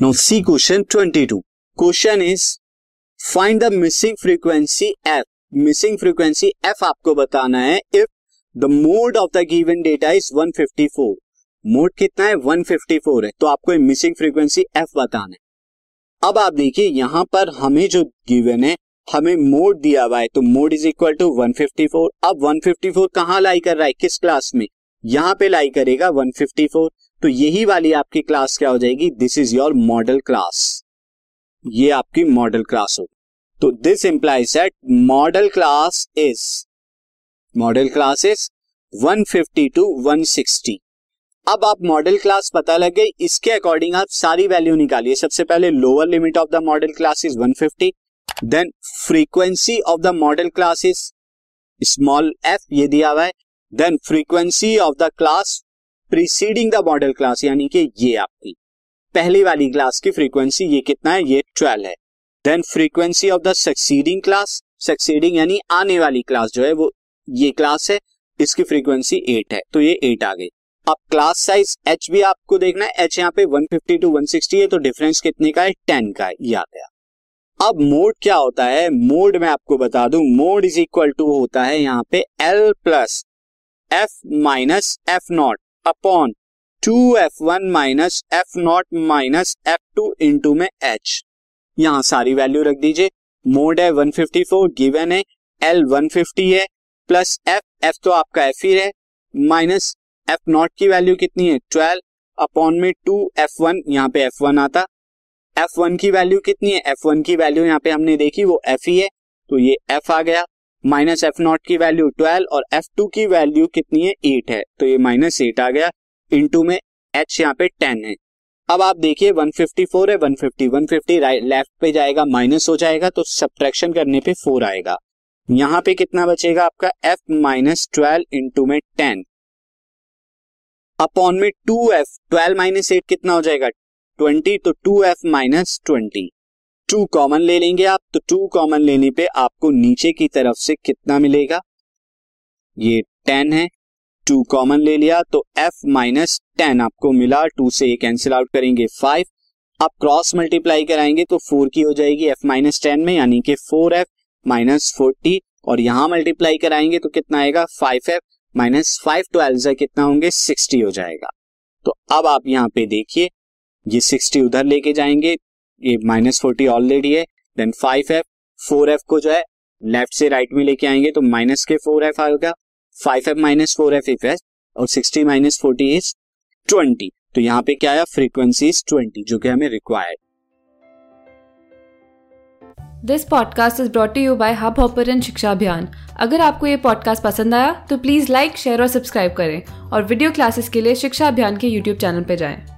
Now, see question 22. Question is, find the missing frequency f. Missing frequency f आपको बताना है if the mode of the given data is 154. Mode कितना है? 154 है. तो आपको मिसिंग फ्रीक्वेंसी f बताना है. अब आप देखिए, यहाँ पर हमें जो गिवन है, हमें मोड दिया हुआ है. तो मोड इज़ इक्वल टू 154 अब 154 कहाँ लाई कर रहा है? किस क्लास में? यहाँ पे लाई करेगा 154 तो यही वाली आपकी क्लास क्या हो जाएगी? This is your modal class ये आपकी मॉडल क्लास होगी। तो this implies that modal class is modal class is 150 to 160 अब आप मॉडल क्लास पता लग इसके अकॉर्डिंग आप सारी वैल्यू निकालिए। सबसे पहले lower limit of the modal class is 150 then frequency of the modal class is small f ये दिया हुआ है। Then frequency of the class preceding the modal class यानी कि ये आपकी पहली वाली क्लास की फ्रीक्वेंसी ये कितना है? ये ट्वेल्व है। Then frequency of the succeeding class succeeding यानी आने वाली क्लास जो है, वो ये क्लास है, इसकी फ्रीक्वेंसी एट है। तो ये एट आ गई। अब क्लास साइज़ एच भी आपको देखना है। एच यहाँ पे 150 टू 160 है तो डिफरेंस कितने का है? 10 का है। ये आ गया। अब मोड क्या होता है? मोड में आपको बता दूँ। मोड इज़ इक्वल टू होता है यहाँ पे L plus f minus f nought upon two f one minus f nought minus f two into में एच यहाँ सारी वैल्यू रख दीजिए। मोड है 154 गिवन है। एल 150 है। प्लस एफ़ एफ़ तो आपका एफ़ ही है माइनस एफ़ नॉट की वैल्यू कितनी है? 12 अपॉन में टू एफ़ वन यहाँ पे एफ़ वन आता। एफ़ वन की वैल्यू कितनी है? एफ़ वन की वैल्यू यहाँ पे हमने देखी, वो एफ़ ही है। तो ये एफ़ आ गया। माइनस एफ़ नॉट की वैल्यू ट्वेल्व और एफ़ टू की वैल्यू कितनी है एट है। तो ये माइनस एट आ गया। इंटू में एच यहाँ पे टेन है। अब आप देखिए 154 है 150 150 राइट लेफ़्ट पे जाएगा, माइनस हो जाएगा तो सब्ट्रैक्शन करने पे फोर आएगा। यहाँ पे कितना बचेगा आपका? एफ़ माइनस ट्वेल्व इंटू में टेन। अपॉन में two f, twelve minus eight कितना हो जाएगा? ट्वेंटी तो two f minus twenty. Two common ले लेंगे आप तो टू कॉमन लेने पे आपको नीचे की तरफ़ से कितना मिलेगा? ये टेन है, टू कॉमन ले लिया तो एफ़ माइनस टेन आपको मिला, टू से कैंसिल आउट करेंगे फाइव, आप क्रॉस मल्टीप्लाई कराएँगे तो फोर की हो जाएगी एफ़ माइनस टेन में, यानी कि फोर एफ़ माइनस फोर्टी, और यहाँ मल्टीप्लाई कराएँगे तो कितना आएगा? Five f minus five twelve कितना होंगे? सिक्सटी हो जाएगा। तो अब आप यहाँ पे देखिए, ये सिक्सटी उधर लेके जाएँगे ये माइनस फोर्टी ऑलरेडी है then five f four f को जो है लेफ़्ट से राइट में लेके आएँगे तो माइनस के फोर एफ़ आएगा five f minus four f if S और sixty minus forty is twenty तो यहाँ पे क्या आया? फ्रीक्वेंसी इज़ ट्वेंटी जो कि हमें required this podcast is brought you by Hubhopper शिक्षा अभियान अगर आपको ये पॉडकास्ट पसंद आया तो प्लीज़ लाइक शेयर और सब्सक्राइब करें, और वीडियो क्लासेस के लिए शिक्षा अभियान के यूट्यूब चैनल पर जाएँ।